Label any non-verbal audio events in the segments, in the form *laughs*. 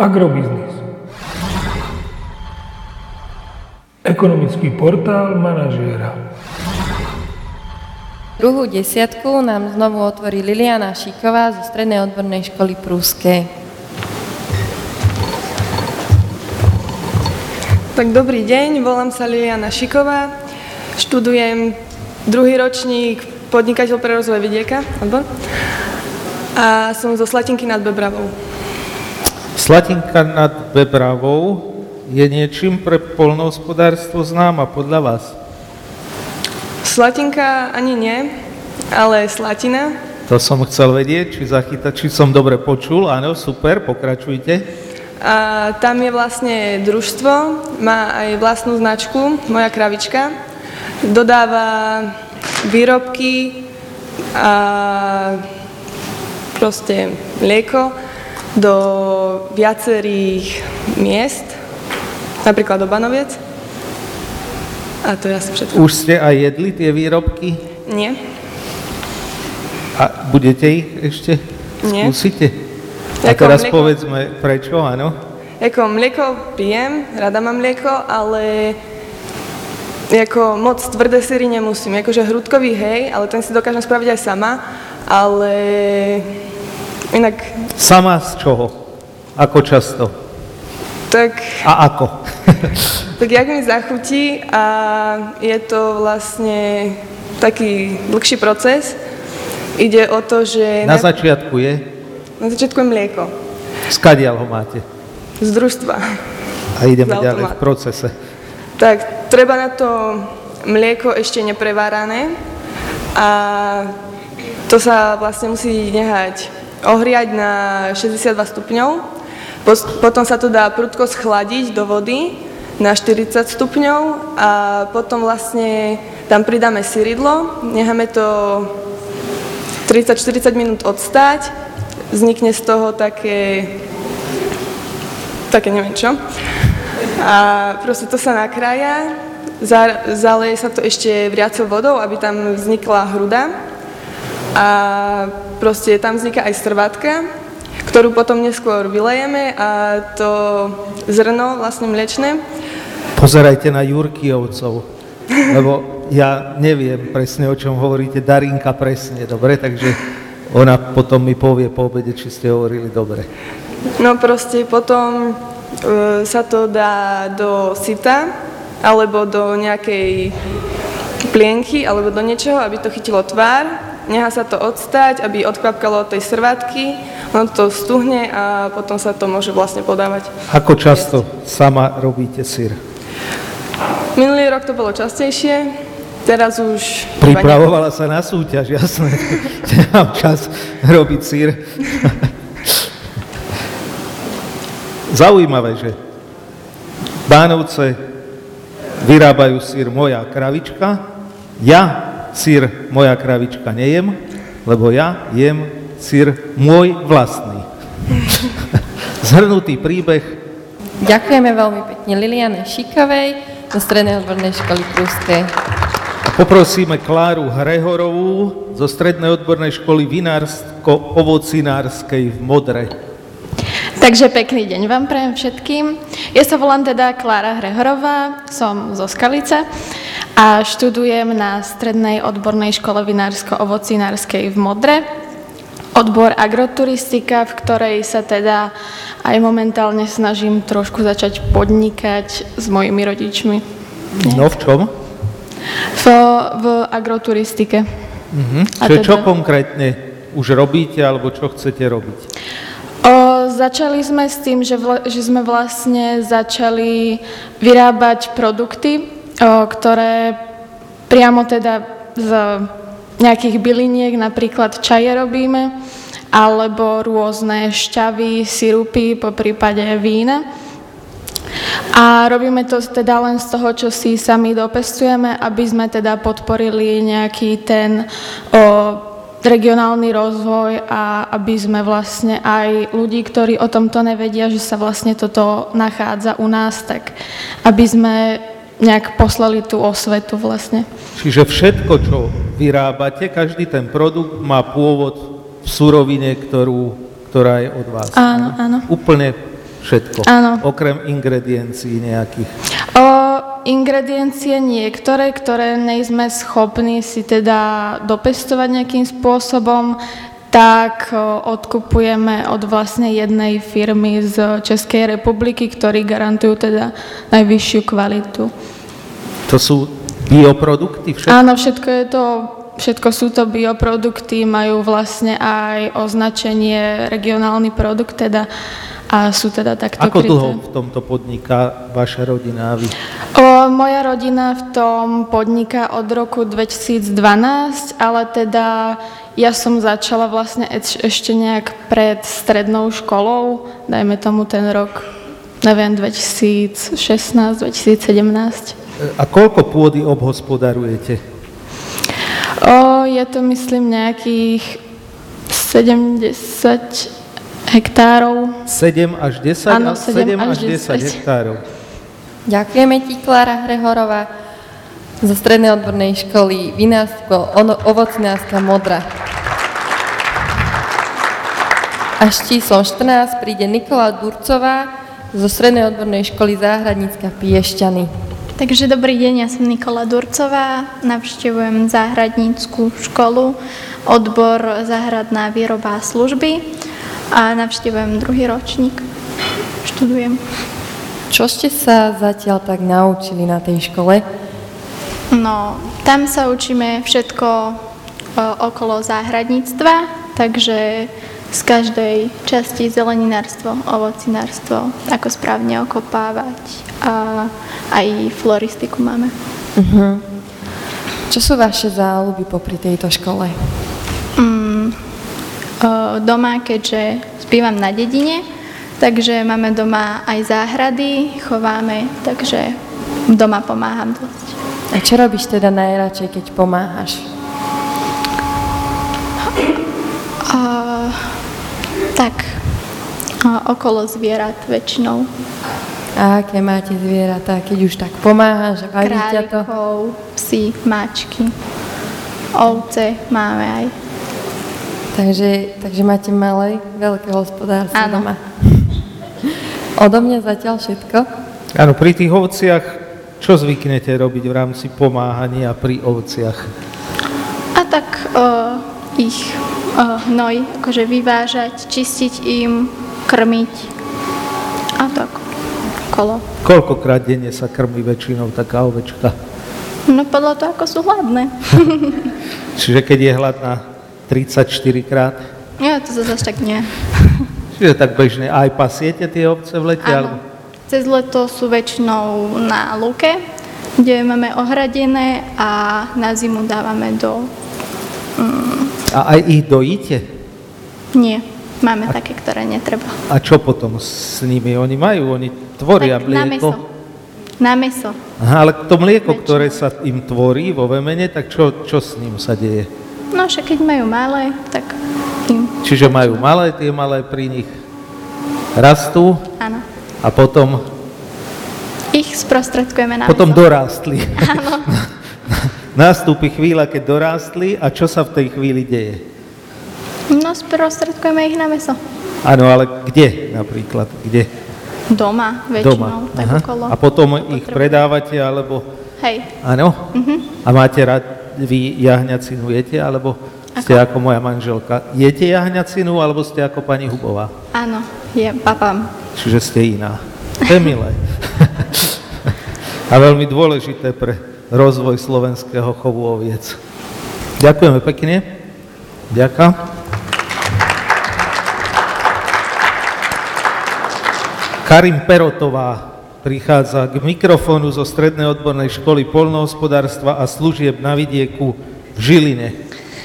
Agrobiznis. Ekonomický portál manažéra. Druhú desiatku nám znovu otvorí Liliana Šíková zo Strednej odbornej školy Prúskej. Tak dobrý deň, volám sa Liliana Šiková, študujem druhý ročník podnikateľ pre rozvoj vidieka, odbor, a som zo Slatinky nad Bebravou. Slatinka nad Bebravou je niečím pre polnohospodárstvo známa podľa vás? Slatinka ani nie, ale Slatina. To som chcel vedieť, či zachytať, či som dobre počul. Áno, super, pokračujte. A tam je vlastne družstvo, má aj vlastnú značku, moja kravička. Dodáva výrobky a proste mlieko do viacerých miest, napríklad do Banoviec. A to je asi všetko. Už ste aj jedli tie výrobky? Nie? A budete ich ešte? Nie. Skúsite? A teraz mlieko? povedzme, prečo, áno? Ako mlieko pijem, rada mám mlieko, ale ako moc tvrdé syry nemusím. Akože hrudkový hej, ale ten si dokážem spraviť aj sama, ale inak Sama z čoho? Ako často? tak, A ako? *laughs* tak jak mi zachutí a je to vlastne taký dlhší proces. Ide o to, že Na začiatku je? na začiatku je mlieko Skadiaľ ho máte? z družstva. A ideme ďalej v procese. Tak treba na to mlieko ešte neprevárané a to sa vlastne musí nehať ohriať na 62 stupňov. Potom sa to dá prudko schladiť do vody na 40 stupňov a potom vlastne tam pridáme syridlo, necháme to 30-40 minút odstáť, vznikne z toho také, také neviem čo. A proste to sa nakrája, za- zaleje sa to ešte vriacou vodou, aby tam vznikla hruda. A proste tam vzniká aj strvátka, ktorú potom neskôr vylejeme a to zrno, vlastne mliečne, Pozerajte na Jurkijovcov, lebo ja neviem presne, o čom hovoríte, Darinka presne, dobre? Takže ona potom mi povie po obede, či ste hovorili dobre. No proste potom e, sa to dá do sita alebo do nejakej plienky alebo do niečoho, aby to chytilo tvár. Nechá sa to odstať, aby odkvapkalo od tej srvátky, ono to stuhne a potom sa to môže vlastne podávať. Ako často sama robíte syr? Minulý rok to bolo častejšie, teraz už... Pripravovala sa na súťaž, jasné. *laughs* Nemám čas robiť sír. *laughs* Zaujímavé, že Bánovce vyrábajú sír Moja kravička, ja sír Moja kravička nejem, lebo ja jem sír môj vlastný. *laughs* Zhrnutý príbeh Ďakujeme veľmi pekne Liliane Šikovej zo Strednej odbornej školy Prúskej. Poprosíme Kláru Hrehorovú zo Strednej odbornej školy vinársko-ovocinárskej v Modre. Takže pekný deň vám prajem všetkým. Ja sa volám teda Klára Hrehorová, som zo Skalice a študujem na Strednej odbornej škole vinársko-ovocinárskej v Modre. Odbor agroturistika, v ktorej sa teda aj momentálne snažím trošku začať podnikať s mojimi rodičmi. No v čom? V, v agroturistike. Mhm. A Čo, čo teda- konkrétne už robíte, alebo čo chcete robiť? O, začali sme s tým, že, vla, že sme vlastne začali vyrábať produkty, ktoré priamo teda z nejakých byliniek, napríklad čaje robíme, alebo rôzne šťavy, sirupy, po prípade vína. A robíme to teda len z toho, čo si sami dopestujeme, aby sme teda podporili nejaký ten o, regionálny rozvoj a aby sme vlastne aj ľudí, ktorí o tomto nevedia, že sa vlastne toto nachádza u nás, tak aby sme nejak poslali tú osvetu vlastne. Čiže všetko, čo vyrábate, každý ten produkt má pôvod v surovine, ktorú, ktorá je od vás. Áno, áno. Úplne všetko. Áno. Okrem ingrediencií nejakých. O ingrediencie niektoré, ktoré nejsme schopní si teda dopestovať nejakým spôsobom, tak o, odkupujeme od vlastne jednej firmy z Českej republiky, ktorí garantujú teda najvyššiu kvalitu. To sú bioprodukty všetko? Áno, všetko je to, všetko sú to bioprodukty, majú vlastne aj označenie regionálny produkt teda a sú teda takto Ako kryté. dlho v tomto podniká vaša rodina vy? O, moja rodina v tom podniká od roku 2012, ale teda ja som začala vlastne eš- ešte nejak pred strednou školou, dajme tomu ten rok, neviem, 2016, 2017. A koľko pôdy obhospodarujete? O, je to myslím nejakých 70 hektárov. 7 až 10? Áno, A 7 až 10 10. hektárov. Ďakujeme ti, Klára Hrehorová, zo Strednej odbornej školy Vinárstvo, ono- ovocnárska Modra. A s číslom 14 príde Nikola Durcová zo Strednej odbornej školy Záhradnícka Piešťany. Takže dobrý deň, ja som Nikola Durcová, navštevujem záhradnícku školu, odbor záhradná výroba a služby a navštevujem druhý ročník, študujem. Čo ste sa zatiaľ tak naučili na tej škole? No, tam sa učíme všetko o, okolo záhradníctva, takže z každej časti zeleninárstvo, ovocinárstvo, ako správne okopávať a aj floristiku máme. Čo sú vaše záľuby popri tejto škole? Mm, o, doma, keďže spívam na dedine, takže máme doma aj záhrady, chováme, takže doma pomáham dosť. A čo robíš teda najradšej, keď pomáhaš? Tak, a, okolo zvierat väčšinou. A aké máte zvieratá, keď už tak pomáhaš? Baví ťa to? Králikov, psi, mačky, ovce máme aj. Takže, takže máte malé, veľké hospodárstvo doma. Odo mňa zatiaľ všetko. Áno, pri tých ovciach, čo zvyknete robiť v rámci pomáhania pri ovciach? A tak o, ich o, hnoj akože vyvážať, čistiť im, krmiť a tak kolo. Koľkokrát denne sa krmí väčšinou taká ovečka? No podľa toho, ako sú hladné. *laughs* Čiže keď je hladná 34 krát? Nie, to zase tak nie. Čiže tak bežne. Aj pasiete tie ovce v lete? Áno. Cez leto sú väčšinou na lúke, kde máme ohradené a na zimu dávame do... A aj ich dojíte? Nie, máme také, ktoré netreba. A čo potom s nimi? Oni majú, oni tvoria Tak na meso. mlieko. Na meso. Aha, ale to mlieko, Väčšinou. ktoré sa im tvorí vo vemene, tak čo, čo s ním sa deje? No však keď majú malé, tak im, Čiže majú malé, tie malé pri nich rastú áno. a potom, Ich sprostredkujeme na potom meso. dorástli. *laughs* Nastúpi chvíľa, keď dorástli a čo sa v tej chvíli deje? No sprostredkujeme ich na meso. Áno, ale kde napríklad? Kde? Doma väčšinou, Doma. tak Aha. okolo. A potom ich Potrebu- predávate, alebo... Hej, Áno? Mhm. A máte rád, vy jahňacinu jete, alebo ste ako moja manželka? Jete jahňacinu, alebo ste ako pani Hubová? áno, je, papám. Čiže ste iná. To je milé. *laughs* A veľmi dôležité pre rozvoj slovenského chovu oviec. Ďakujeme pekne. Ďakujem. Karim Perotová prichádza k mikrofónu zo Strednej odbornej školy polnohospodárstva a služieb na vidieku v Žiline.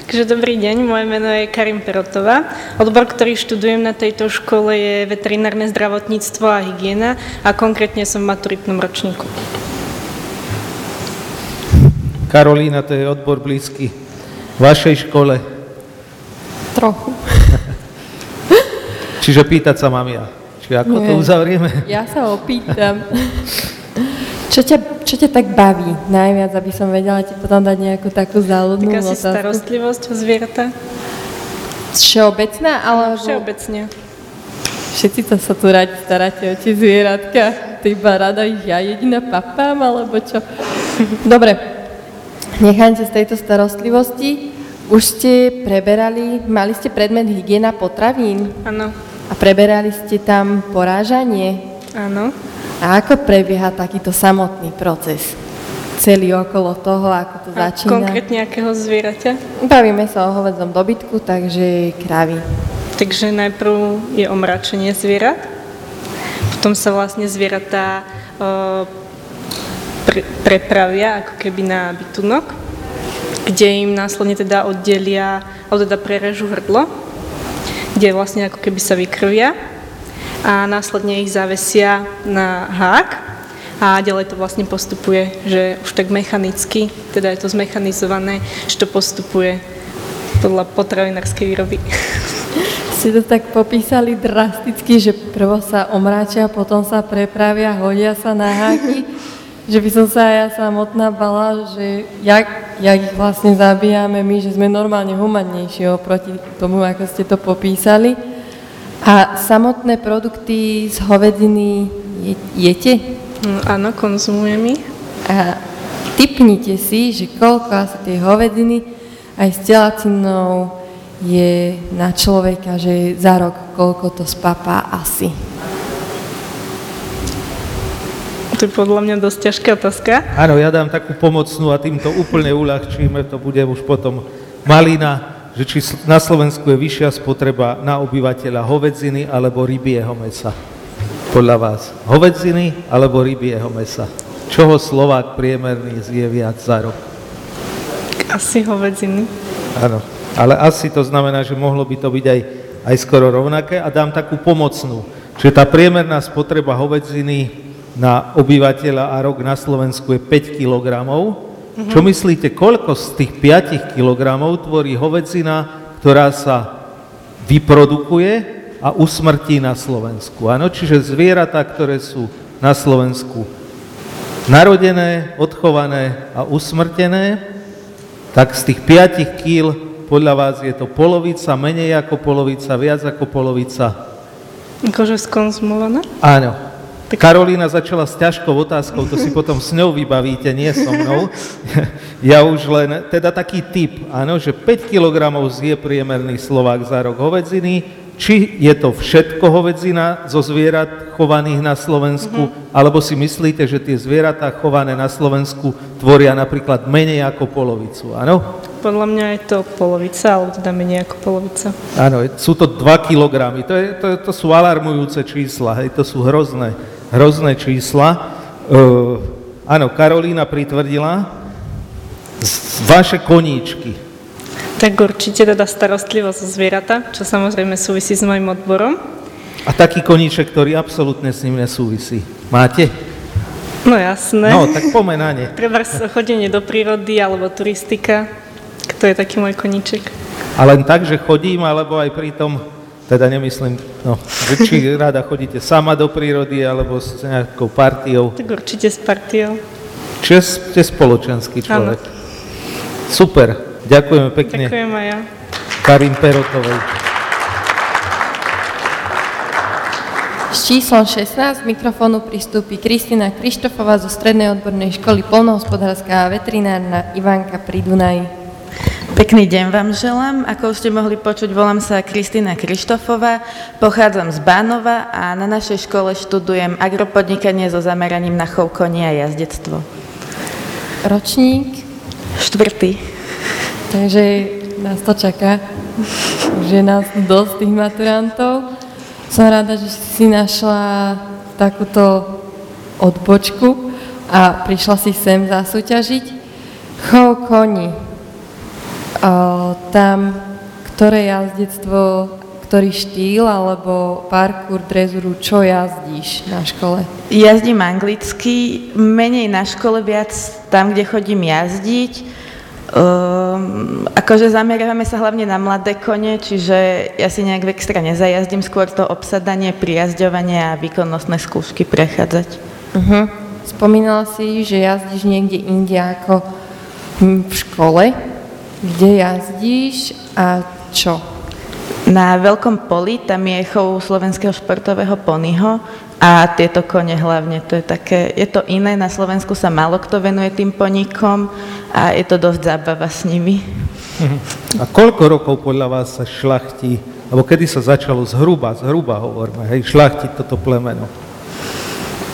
Takže dobrý deň, moje meno je Karim Perotová. Odbor, ktorý študujem na tejto škole je veterinárne zdravotníctvo a hygiena a konkrétne som v maturitnom ročníku. Karolína, to je odbor blízky vašej škole. Trochu. *laughs* Čiže pýtať sa mám ja. Či ako to Nie. uzavrieme? Ja sa opýtam. *laughs* Čo ťa, čo ťa tak baví najviac, aby som vedela ti potom dať nejakú takú záľudnú Tak asi otázku? starostlivosť o zvieratá. Všeobecná, alebo... Všeobecne. Všetci to sa tu radi staráte o tie zvieratka. Ty iba rada ich ja jediná papám, alebo čo? *laughs* Dobre, nechajte z tejto starostlivosti. Už ste preberali, mali ste predmet hygiena potravín Áno, a preberali ste tam porážanie. áno. A ako prebieha takýto samotný proces? Celý okolo toho, ako to A začína? konkrétne akého zvieraťa? Bavíme sa o hovedzom dobytku, takže kravy. Takže najprv je omračenie zvierat, potom sa vlastne zvieratá uh, pre, prepravia ako keby na bytunok, kde im následne teda oddelia, alebo teda prerežú hrdlo, kde vlastne ako keby sa vykrvia a následne ich zavesia na hák a ďalej to vlastne postupuje, že už tak mechanicky, teda je to zmechanizované, že to postupuje podľa potravinárskej výroby. *laughs* Ste to tak popísali drasticky, že prvo sa omráčia, potom sa prepravia, hodia sa na háky, že by som sa ja samotná bala, že jak, jak ich vlastne zabíjame my, že sme normálne humannejší oproti tomu, ako ste to popísali. A samotné produkty z hovedziny je- jete? Mm, Áno, konzumujem ich. A typnite si, že koľko asi tej hovedziny aj s telacinou je na človeka, že za rok koľko to spapá asi. To je podľa mňa dosť ťažká otázka. Áno, ja dám takú pomocnú a týmto úplne uľahčíme, to bude už potom malina, že či na Slovensku je vyššia spotreba na obyvateľa hovedziny alebo rybieho mesa. Podľa vás. Hovedziny alebo rybieho mesa. Čoho Slovák priemerný zje viac za rok? Asi hovedziny. Áno, ale asi to znamená, že mohlo by to byť aj, aj skoro rovnaké a dám takú pomocnú. Čiže tá priemerná spotreba hovedziny na obyvateľa a rok na Slovensku je 5 kg. Čo myslíte, koľko z tých 5 kg tvorí hovedzina, ktorá sa vyprodukuje a usmrtí na Slovensku? Áno, čiže zvieratá, ktoré sú na Slovensku narodené, odchované a usmrtené, tak z tých 5 kýl podľa vás je to polovica, menej ako polovica, viac ako polovica? Akože skonzumované? Áno. Karolína začala s ťažkou otázkou, to si potom s ňou vybavíte, nie so mnou. *laughs* Ja už len, teda taký typ, áno, že 5 kg zje priemerný Slovák za rok hovedziny, či je to všetko hovedzina zo zvierat chovaných na Slovensku, alebo si myslíte, že tie zvieratá chované na Slovensku tvoria napríklad menej ako polovicu, áno? Podľa mňa je to polovica, alebo teda menej ako polovica. Áno, sú to 2 kg. To, je, to, to sú alarmujúce čísla, hej, to sú hrozné, hrozné čísla. Uh, áno, Karolína pritvrdila, vaše koníčky. Tak určite teda starostlivosť o zvieratá, čo samozrejme súvisí s mojim odborom. A taký koníček, ktorý absolútne s ním nesúvisí. Máte? No jasné. No, tak pomeň na ne. *laughs* Treba chodenie do prírody alebo turistika. To je taký môj koníček. A len tak, že chodím, alebo aj pri tom, teda nemyslím, no, že či rada chodíte sama do prírody, alebo s nejakou partiou. Tak určite s partiou. Čiže ste spoločenský človek. Super, ďakujeme pekne. Ďakujem aj ja. Karin Perotovej. S číslom 16 k mikrofónu pristúpi Kristina Krištofová zo Strednej odbornej školy polnohospodárska a veterinárna Ivanka pri Dunaji. Pekný deň vám želám. Ako už ste mohli počuť, volám sa Kristina Krištofová, pochádzam z Bánova a na našej škole študujem agropodnikanie so zameraním na chov koní a jazdectvo. Ročník, Štvrtý. takže nás to čaká. Už je nás dosť tých maturantov. Som rada, že si našla takúto odbočku a prišla si sem zasúťažiť. Chov koní. Tam, ktoré jazdectvo, ktorý štýl alebo parkour, drezuru, čo jazdíš na škole? Jazdím anglicky, menej na škole, viac tam, kde chodím jazdiť. Um, akože zameriavame sa hlavne na mladé kone, čiže ja si nejak extra nezajazdím, skôr to obsadanie, prijazdovanie a výkonnostné skúšky prechádzať. Uh-huh. Spomínala si, že jazdíš niekde inde ako v škole. Kde jazdíš a čo? Na veľkom poli tam je chov slovenského športového ponyho a tieto kone hlavne, to je také, je to iné, na Slovensku sa málo kto venuje tým poníkom a je to dosť zábava s nimi. A koľko rokov podľa vás sa šlachtí, alebo kedy sa začalo zhruba, zhruba hovoríme, hej, šlachtiť toto plemeno?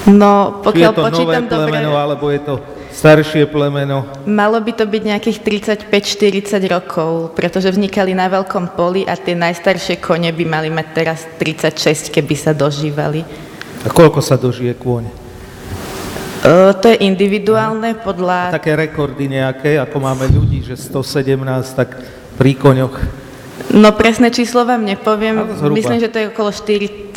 No, Či je pokiaľ to nové počítam dobre, plemeno, alebo je to staršie plemeno? malo by to byť nejakých 35-40 rokov, pretože vznikali na veľkom poli a tie najstaršie kone by mali mať teraz 36, keby sa dožívali. A koľko sa dožije kôň? To je individuálne podľa... Také rekordy nejaké, ako máme ľudí, že 117, tak pri koňoch. No presné číslo vám nepoviem, myslím, že to je okolo 46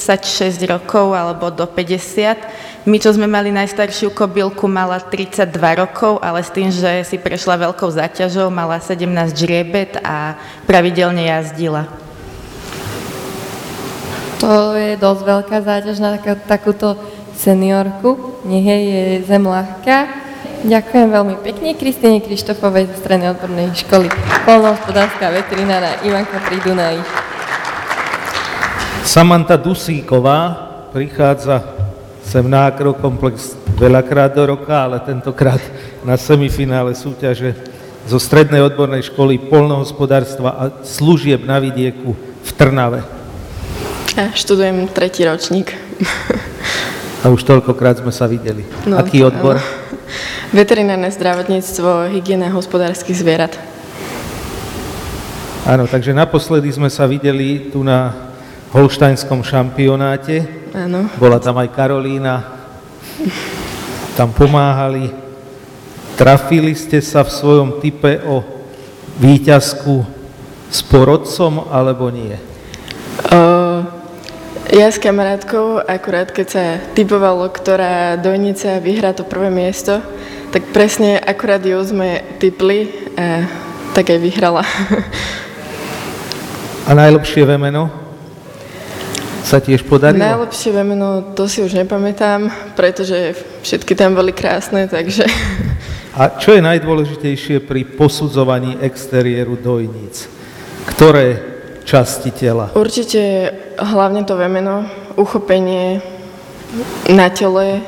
rokov alebo do 50. My, čo sme mali najstaršiu kobylku, mala 32 rokov, ale s tým, že si prešla veľkou záťažou, mala 17 žriebet a pravidelne jazdila. To je dosť veľká záťaž na takúto seniorku. Nech je zem ľahká. Ďakujem veľmi pekne Kristine Krištofovej zo Strednej odbornej školy Polnohospodárska veterinára Ivanka pri Dunaji. Samanta Dusíková prichádza sem na Agrokomplex veľakrát do roka, ale tentokrát na semifinále súťaže zo Strednej odbornej školy polnohospodárstva a služieb na vidieku v Trnave. Ja študujem tretí ročník. A už toľkokrát sme sa videli. No, Aký odbor? áno. Veterinárne zdravotníctvo, hygiena hospodárskych zvierat. Áno, takže naposledy sme sa videli tu na holštajnskom šampionáte. Áno. Bola tam aj Karolína. Tam pomáhali. Trafili ste sa v svojom type o výťazku s porodcom, alebo nie? O, ja s kamarátkou, akurát keď sa typovalo, ktorá dojnica vyhrá to prvé miesto, tak presne akurát ju sme typli a tak aj vyhrala. A najlepšie vemeno sa tiež podarilo? Najlepšie vemeno, to si už nepamätám, pretože všetky tam boli krásne, takže A čo je najdôležitejšie pri posudzovaní exteriéru dojníc? Ktoré časti tela? určite hlavne to vemeno, uchopenie na tele,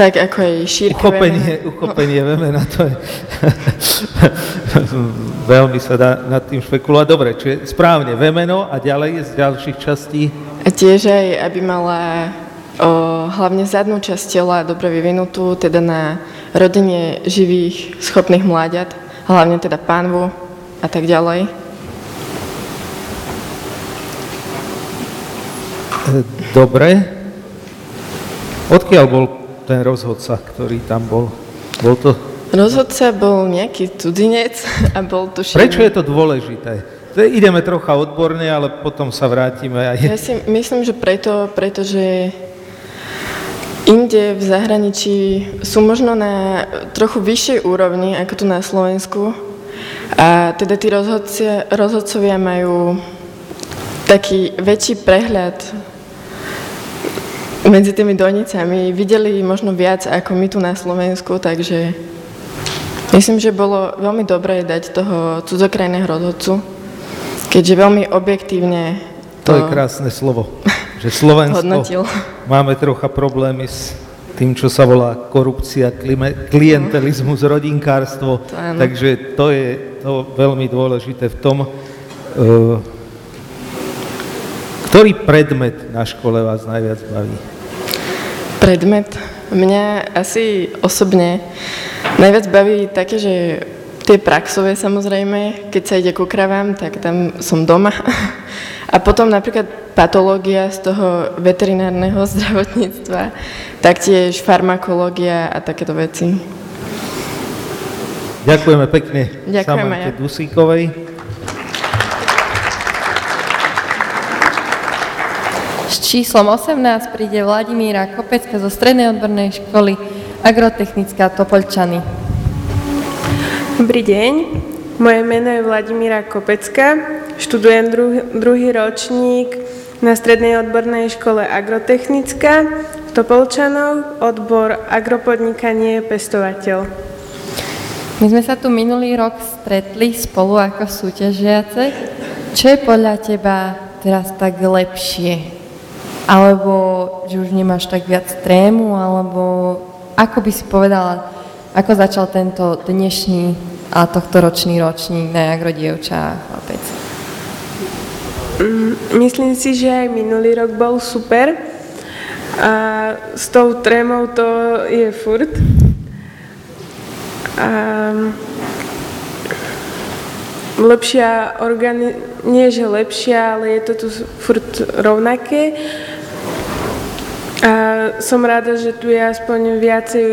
tak ako aj šírka Uchopenie, uchopenie vemena, to je... *laughs* Veľmi sa dá nad tým špekulovať. Dobre, čiže správne, vemeno a ďalej z ďalších častí? A tiež aj, aby mala o, hlavne zadnú časť tela dobre vyvinutú, teda na rodenie živých, schopných mláďat, hlavne teda pánvu a tak ďalej. E, Dobre. Odkiaľ bol ten rozhodca, ktorý tam bol? Bol to... Rozhodca bol nejaký cudzinec a bol tuším... Prečo je to dôležité? To Ideme trocha odborne, ale potom sa vrátime aj... Ja si myslím, že preto, pretože inde v zahraničí sú možno na trochu vyššej úrovni ako tu na Slovensku. A teda tí rozhodcia, rozhodcovia majú taký väčší prehľad medzi tými dojnicami. Videli možno viac ako my tu na Slovensku, takže myslím, že bolo veľmi dobré dať toho cudzokrajného rozhodcu, keďže veľmi objektívne To je krásne slovo. Že Slovensko hodnotil. máme trocha problémy s tým, čo sa volá korupcia, klime, klientelizmus, rodinkárstvo. To áno. Takže to je to veľmi dôležité v tom, e, ktorý predmet na škole vás najviac baví. Predmet. Mňa asi osobne najviac baví také, že tie praxové samozrejme, keď sa ide ku kravám, tak tam som doma. A potom napríklad patológia z toho veterinárneho *laughs* zdravotníctva, taktiež farmakológia a takéto veci. Ďakujeme pekne Ďakujem Samante aj ja. Dusíkovej. S číslom 18 príde Vladimíra Kopecka zo Strednej odbornej školy Agrotechnická Topolčany. Dobrý deň, moje meno je Vladimíra Kopecka, študujem druh- druhý ročník na Strednej odbornej škole Agrotechnická v Topolčanov, odbor agropodnikanie pestovateľ. My sme sa tu minulý rok stretli spolu ako súťažiace čo je podľa teba teraz tak lepšie? Alebo že už nemáš tak viac trému, alebo ako by si povedala, ako začal tento dnešný a tohto ročný ročník na Jagro dievča a chlapec? Mm, Myslím si, že aj minulý rok bol super a s tou trémou to je furt. A lepšia organi- nie že lepšia, ale je to tu furt rovnaké. A som rada, že tu je aspoň viacej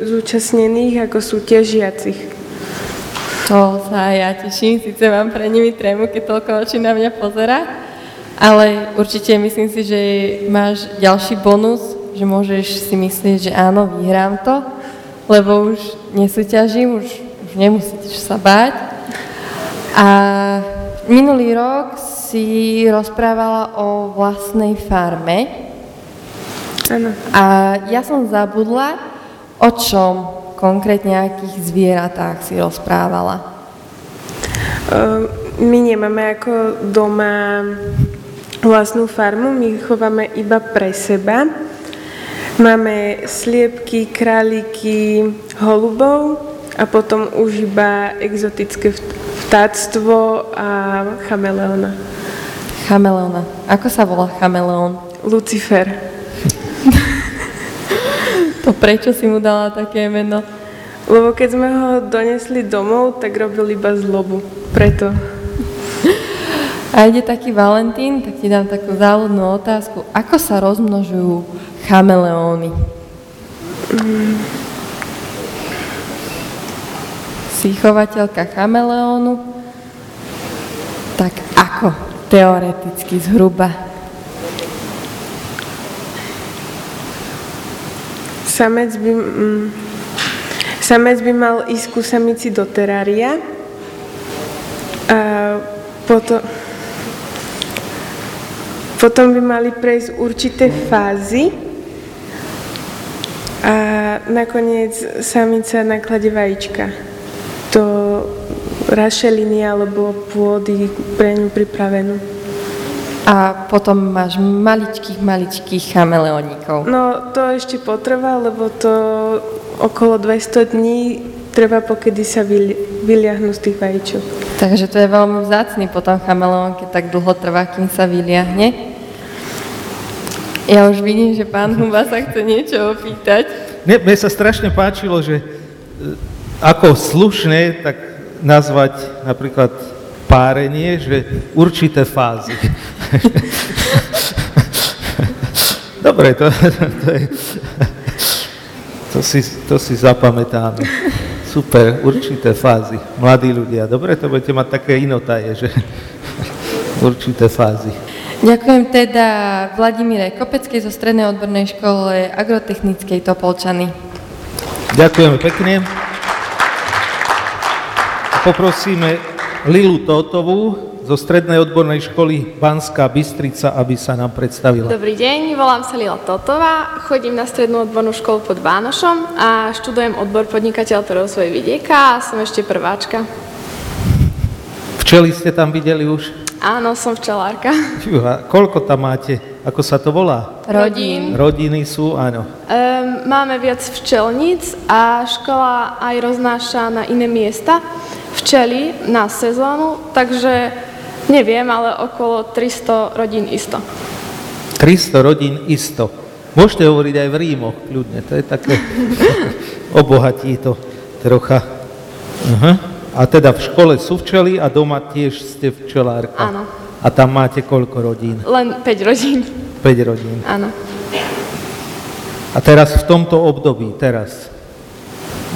zúčastnených ako súťažiacich. To sa ja teším, síce mám pre nimi trému, keď toľko očí na mňa pozera, ale určite myslím si, že máš ďalší bonus, že môžeš si myslieť, že áno, vyhrám to, lebo už nesúťažím, už, už nemusíš sa báť. A minulý rok si rozprávala o vlastnej farme. Áno. A ja som zabudla, o čom konkrétne akých zvieratách si rozprávala. Ehm, My nemáme ako doma vlastnú farmu, my chováme iba pre seba. Máme sliepky, králiky, holubov a potom už iba exotické vtáctvo a chameleona. Chameleona. Ako sa volá chameleón? Lucifer. *laughs* To prečo si mu dala také meno? Lebo keď sme ho donesli domov, tak robil iba zlobu. Preto. *laughs* A ide taký Valentín, tak ti dám takú záľudnú otázku. Ako sa rozmnožujú chameleóny? Si chovateľka chameleónu? Tak ako? Teoreticky zhruba. Samec by, mm, samec by mal ísť ku samici do terária a potom, potom by mali prejsť určité fázy a nakoniec samica nakladie vajíčka do rašeliny alebo pôdy pre ňu pripravenú. A potom máš maličkých, maličkých chameleónikov. No to ešte potrvá, lebo to okolo 200 dní treba, pokedy sa vyli- vyliahnú z tých vajíčok. Takže to je veľmi vzácný potom chameleón, keď tak dlho trvá, kým sa vyliahne. Ja už vidím, že pán Huba sa chce niečo opýtať. Mne, mne sa strašne páčilo, že e, ako slušne tak nazvať napríklad párenie, že určité fázy. *laughs* Dobre, to, to, je, to, si, to si zapamätáme. Super, určité fázy. Mladí ľudia. Dobre, to budete mať také inotaje, že *laughs* určité fázy. Ďakujem teda Vladimíre Kopeckej zo Strednej odbornej škole agrotechnickej Topolčany. Ďakujeme pekne. Poprosíme Lilu Tótovú zo Strednej odbornej školy Banská Bystrica, aby sa nám predstavila. Dobrý deň, volám sa Lila Totová, chodím na strednú odbornú školu pod Vánošom a študujem odbor podnikateľ pre rozvoj vidieka a som ešte prváčka. Včely ste tam videli už? Áno, som včelárka. Fúha, koľko tam máte? Ako sa to volá? Rodín. Rodiny sú, áno. Um, máme viac včelníc a škola aj roznáša na iné miesta včely na sezónu, takže neviem, ale okolo 300 rodín isto. 300 rodín isto. Môžete hovoriť aj v rímoch, kľudne, to je také, *laughs* obohatí to trocha. Aha. A teda v škole sú včely a doma tiež ste včelárka. Áno. A tam máte koľko rodín? Len 5 rodín. 5 rodín. Áno. A teraz v tomto období, teraz,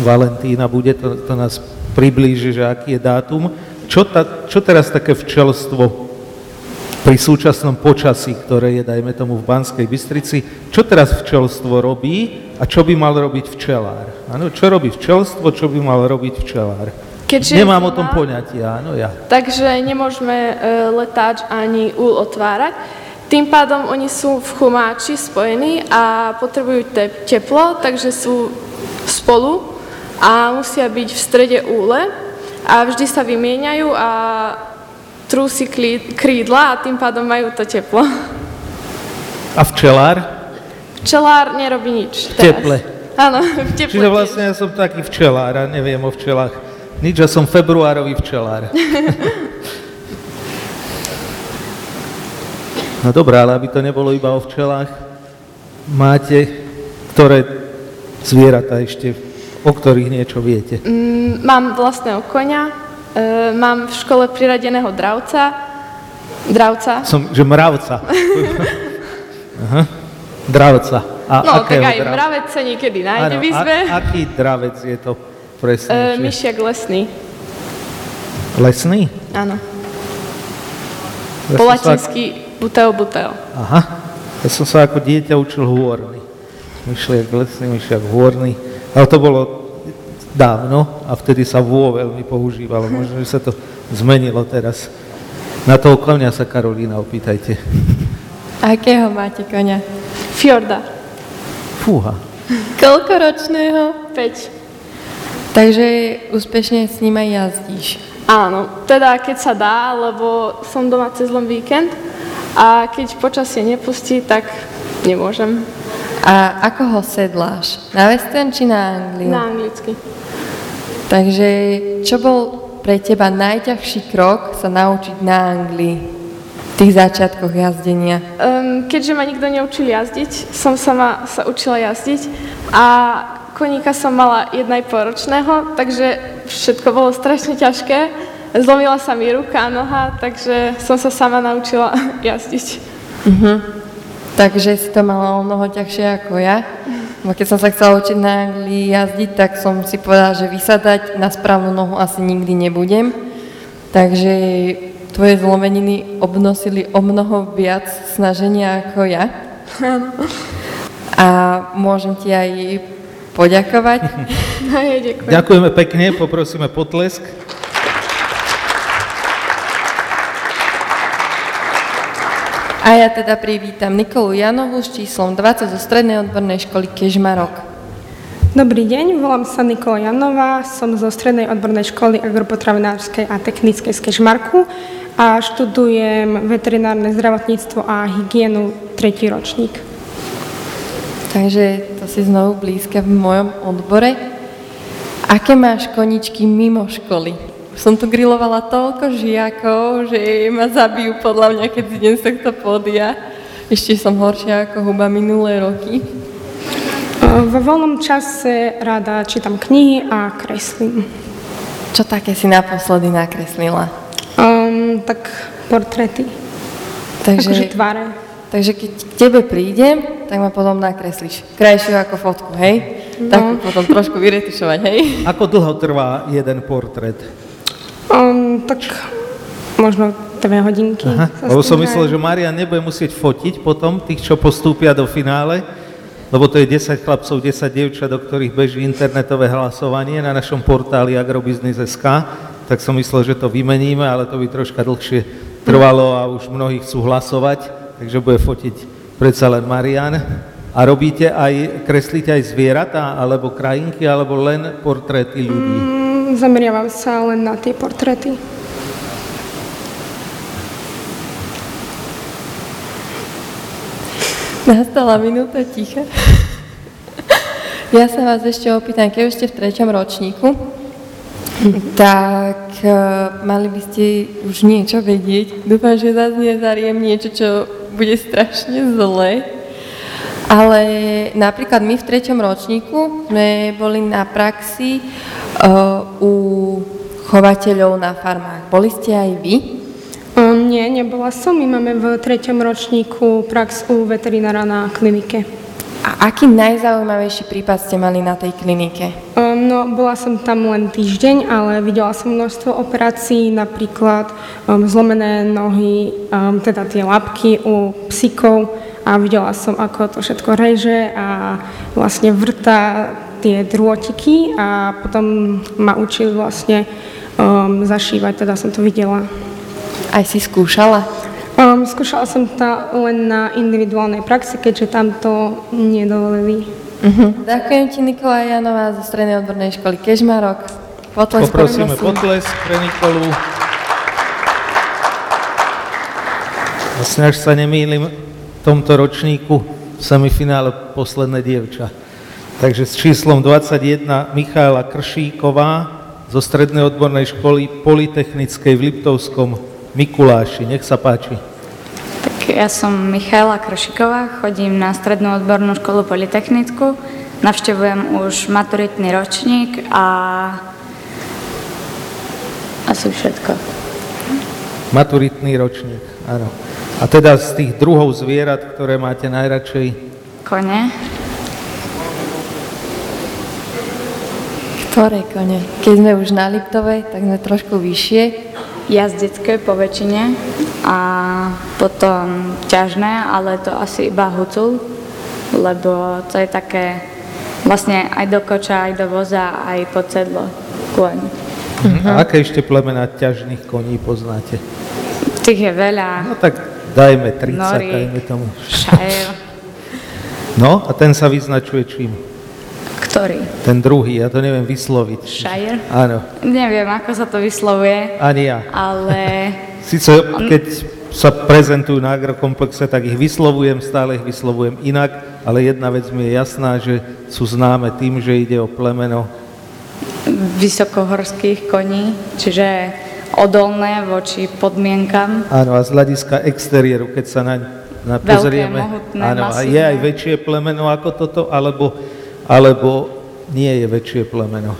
Valentína bude, to, to nás priblíži, že aký je dátum. Čo, ta, čo teraz také včelstvo pri súčasnom počasí, ktoré je, dajme tomu, v Banskej Bystrici, čo teraz včelstvo robí a čo by mal robiť včelár? Áno, čo robí včelstvo, čo by mal robiť včelár? Keďže Nemám je o tom zima, poňatie, áno, ja. Takže nemôžeme e, letáč ani úl otvárať. Tým pádom oni sú v chumáči spojení a potrebujú te- teplo, takže sú spolu a musia byť v strede úle a vždy sa vymieňajú a klí- krídla a tým pádom majú to teplo. A včelár? Včelár nerobí nič. V teple. Áno, *laughs* v teple. Čiže vlastne ja som taký včelár a neviem o včelách. Nič, ja som februárový včelár. *laughs* No dobré, ale aby to nebolo iba o včelách, máte ktoré zvieratá ešte, o ktorých niečo viete? Mm, mám vlastného koňa, e, mám v škole priradeného dravca, dravca. Som, že mravca. *laughs* Aha. Dravca. A no, tak aj dravca? mravec sa niekedy nájde Áno, v izbe. a, aký dravec je to presne? E, myšiak lesný, Lesný? áno. Ja Po latinsky buteo buteo. Aha, ja som sa ako dieťa učil hôrny. Myšliak lesný, myšliak hôrny. Ale to bolo dávno a vtedy sa vô veľmi používalo. Možno, že sa to zmenilo teraz. Na toho konia sa Karolína opýtajte. Akého máte konia? Fjorda. Fúha. Koľkoročného? 5. Takže úspešne s ním aj jazdíš. Áno, teda keď sa dá, lebo som doma cez len víkend a keď počasie nepustí, tak nemôžem. A ako ho sedláš? Na western či na Angliu? Na anglicky. Takže čo bol pre teba najťažší krok sa naučiť na Anglii v tých začiatkoch jazdenia? Um, keďže ma nikto neučil jazdiť, som sama sa učila jazdiť a koníka som mala 1,5 ročného, takže všetko bolo strašne ťažké. Zlomila sa mi ruka a noha, takže som sa sama naučila *laughs* jazdiť. Mhm. Takže si to mala o mnoho ťažšie ako ja. Bo keď som sa chcela učiť na Anglii jazdiť, tak som si povedala, že vysadať na správnu nohu asi nikdy nebudem. Takže tvoje zlomeniny obnosili o mnoho viac snaženia ako ja. A môžem ti aj poďakovať. *laughs* Hej, ďakujem. Ďakujeme pekne, poprosíme potlesk. A ja teda privítam Nikolu Janovu s číslom 20 zo Strednej odbornej školy Kežmarok. Dobrý deň, volám sa Nikola Janová, som zo Strednej odbornej školy agropotravinárskej a technickej z Kežmarku a študujem veterinárne zdravotníctvo a hygienu tretí ročník. Takže to si znovu blízka v mojom odbore. Aké máš koničky mimo školy? Som tu grilovala toľko žiakov, že ma zabijú podľa mňa, keď idem z tohto pódia. Ešte som horšia ako huba minulé roky. Vo voľnom čase rada čítam knihy a kreslím. Čo také si naposledy nakreslila? Um, tak portréty. Takže, Akože tváre. takže keď k tebe prídem, tak ma potom nakreslíš. Krajšiu ako fotku, hej? No. Tak potom trošku vyretušovať, hej? Ako dlho trvá jeden portrét? Um, tak možno dve hodinky. Aha, lebo som myslel, že Marian nebude musieť fotiť potom tých, čo postúpia do finále, lebo to je 10 chlapcov, 10 dievčat, do ktorých beží internetové hlasovanie na našom portáli agrobiznis.sk, tak som myslel, že to vymeníme, ale to by troška dlhšie trvalo a už mnohí chcú hlasovať, takže bude fotiť predsa len Marian. A robíte aj, kreslíte aj zvieratá, alebo krajinky, alebo len portréty ľudí? Mm, zameriavam sa len na tie portréty. Nastala minúta ticha. Ja sa vás ešte opýtam, keď už ste v treťom ročníku, tak eh, mali by ste už niečo vedieť. Dúfam, že zase nezariem niečo, čo bude strašne zlé. Ale napríklad my v treťom ročníku sme boli na praxi uh, u chovateľov na farmách. Boli ste aj vy? Nie, nebola som. My máme v treťom ročníku prax u veterinára na klinike. A aký najzaujímavejší prípad ste mali na tej klinike? No, bola som tam len týždeň, ale videla som množstvo operácií, napríklad um, zlomené nohy, um, teda tie labky u psíkov a videla som, ako to všetko reže a vlastne vrta tie drôtiky a potom ma učili vlastne um, zašívať, teda som to videla. Aj si skúšala? Um, skúšala som to len na individuálnej praxi, keďže tam to nedovolili. Uh-huh. Ďakujem ti Nikola Janová zo Strednej odbornej školy Kežmarok. Potlesk Poprosíme prosím. potlesk pre Nikolu. Vlastne, až sa nemýlim, v tomto ročníku v semifinále posledné dievča. Takže s číslom 21 Michaela Kršíková zo Strednej odbornej školy Politechnickej v Liptovskom Mikuláši. Nech sa páči. Tak ja som Michaela Kršiková, chodím na Strednú odbornú školu Politechnickú, navštevujem už maturitný ročník a asi všetko. Maturitný ročník, áno. A teda z tých druhov zvierat, ktoré máte najradšej? Kone. Ktoré kone? Keď sme už na Liptovej, tak sme trošku vyššie. Jazdecké po väčšine a potom ťažné, ale to asi iba hucul, lebo to je také vlastne aj do koča, aj do voza, aj pod sedlo kôň. Uh-huh. A aké ešte plemená ťažných koní poznáte? Tých je veľa. No tak dajme 30, Nori, dajme tomu. Šajer. No a ten sa vyznačuje čím? Ktorý? Ten druhý, ja to neviem vysloviť. Šajer? Áno, Neviem, ako sa to vyslovuje, ani ja. ale *laughs* Sice keď sa prezentujú na agrokomplexe, tak ich vyslovujem, stále ich vyslovujem inak, ale jedna vec mi je jasná, že sú známe tým, že ide o plemeno vysokohorských koní, čiže odolné voči podmienkam. Áno, a z hľadiska exteriéru, keď sa naň na, Veľké, pozrieme, mohutné, áno, a je masívne. aj väčšie plemeno ako toto, alebo, alebo nie je väčšie plemeno.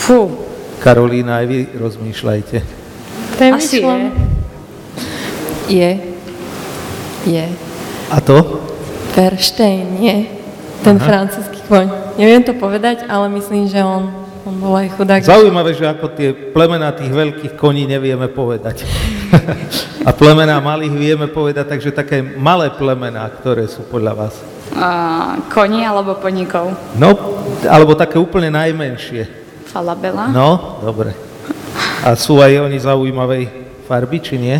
Fú, Karolína, aj vy rozmýšľajte. asi je. Je. Je. A to? Verstein, nie. Ten Aha. francúzsky kôň. Neviem to povedať, ale myslím, že on, on bol aj chudák. Zaujímavé, že ako tie plemená tých veľkých koní nevieme povedať. *laughs* a plemená malých vieme povedať, takže také malé plemená, ktoré sú podľa vás. Uh, koní alebo poníkov. No, alebo také úplne najmenšie. Falabela. No, dobre. A sú aj oni zaujímavej farby, či nie?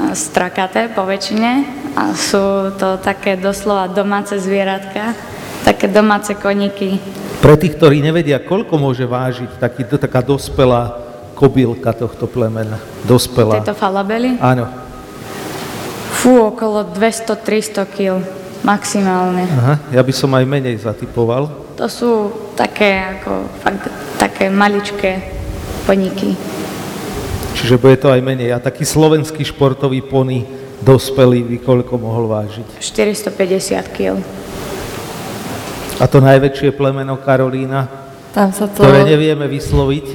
A strakaté po väčšine a sú to také doslova domáce zvieratka, také domáce koníky. Pre tých, ktorí nevedia, koľko môže vážiť taký, taká dospelá kobylka tohto plemena. Dospelá. Tieto falabely? Áno. Fú, okolo 200-300 kg maximálne. Aha, ja by som aj menej zatypoval. To sú také ako fakt také maličké poníky. Čiže bude to aj menej. A taký slovenský športový pony dospelý by koľko mohol vážiť? 450 kg. A to najväčšie plemeno Karolína, Tam sa to... ktoré nevieme vysloviť.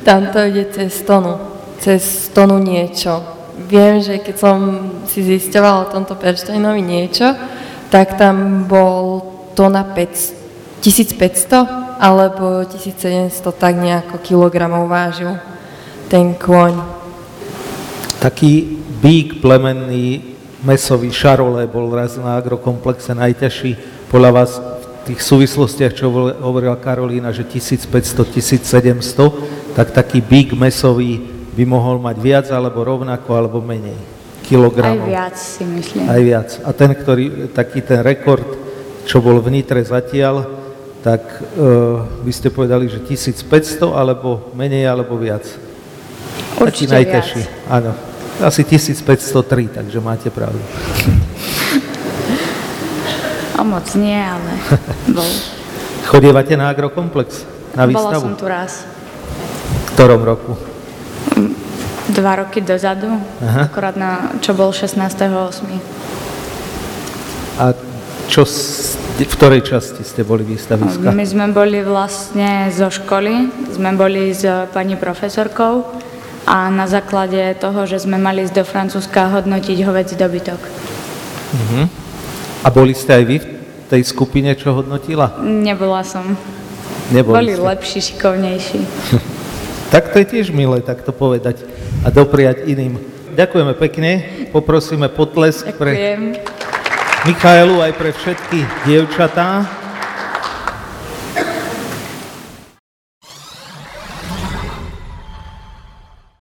Tam to ide cez tonu. Cez tonu niečo. Viem, že keď som si zisťovala o tomto Perštajnovi niečo, tak tam bol tona 5, 1500 alebo 1700 tak nejako kilogramov vážil ten kôň. Taký bík plemenný, mesový šarole bol raz na agrokomplexe najťažší. Podľa vás v tých súvislostiach, čo hovor- hovorila Karolína, že 1500-1700, tak taký bík mesový by mohol mať viac alebo rovnako alebo menej Aj kilogramov. viac si myslím. Aj viac. A ten, ktorý, taký ten rekord, čo bol v Nitre zatiaľ, tak uh, vy ste povedali, že 1500 alebo menej alebo viac. Taký Určite najťažší. viac. Áno. Asi 1503, takže máte pravdu. O moc nie, ale *laughs* bol. Chodievate na agrokomplex? Na Bola výstavu? som tu raz. V ktorom roku? Dva roky dozadu, Aha. akorát na, čo bol 16.8. A čo, v ktorej časti ste boli výstaviska? My sme boli vlastne zo školy, sme boli s pani profesorkou a na základe toho, že sme mali ísť do Francúzska hodnotiť hovedzí dobytok. Mhm. A boli ste aj vy v tej skupine, čo hodnotila? Nebola som. Neboli Boli ste. lepší, šikovnejší. *laughs* Tak to je tiež milé takto povedať a dopriať iným. Ďakujeme pekne, poprosíme potlesk pre Ďakujem. Michaelu aj pre všetky dievčatá.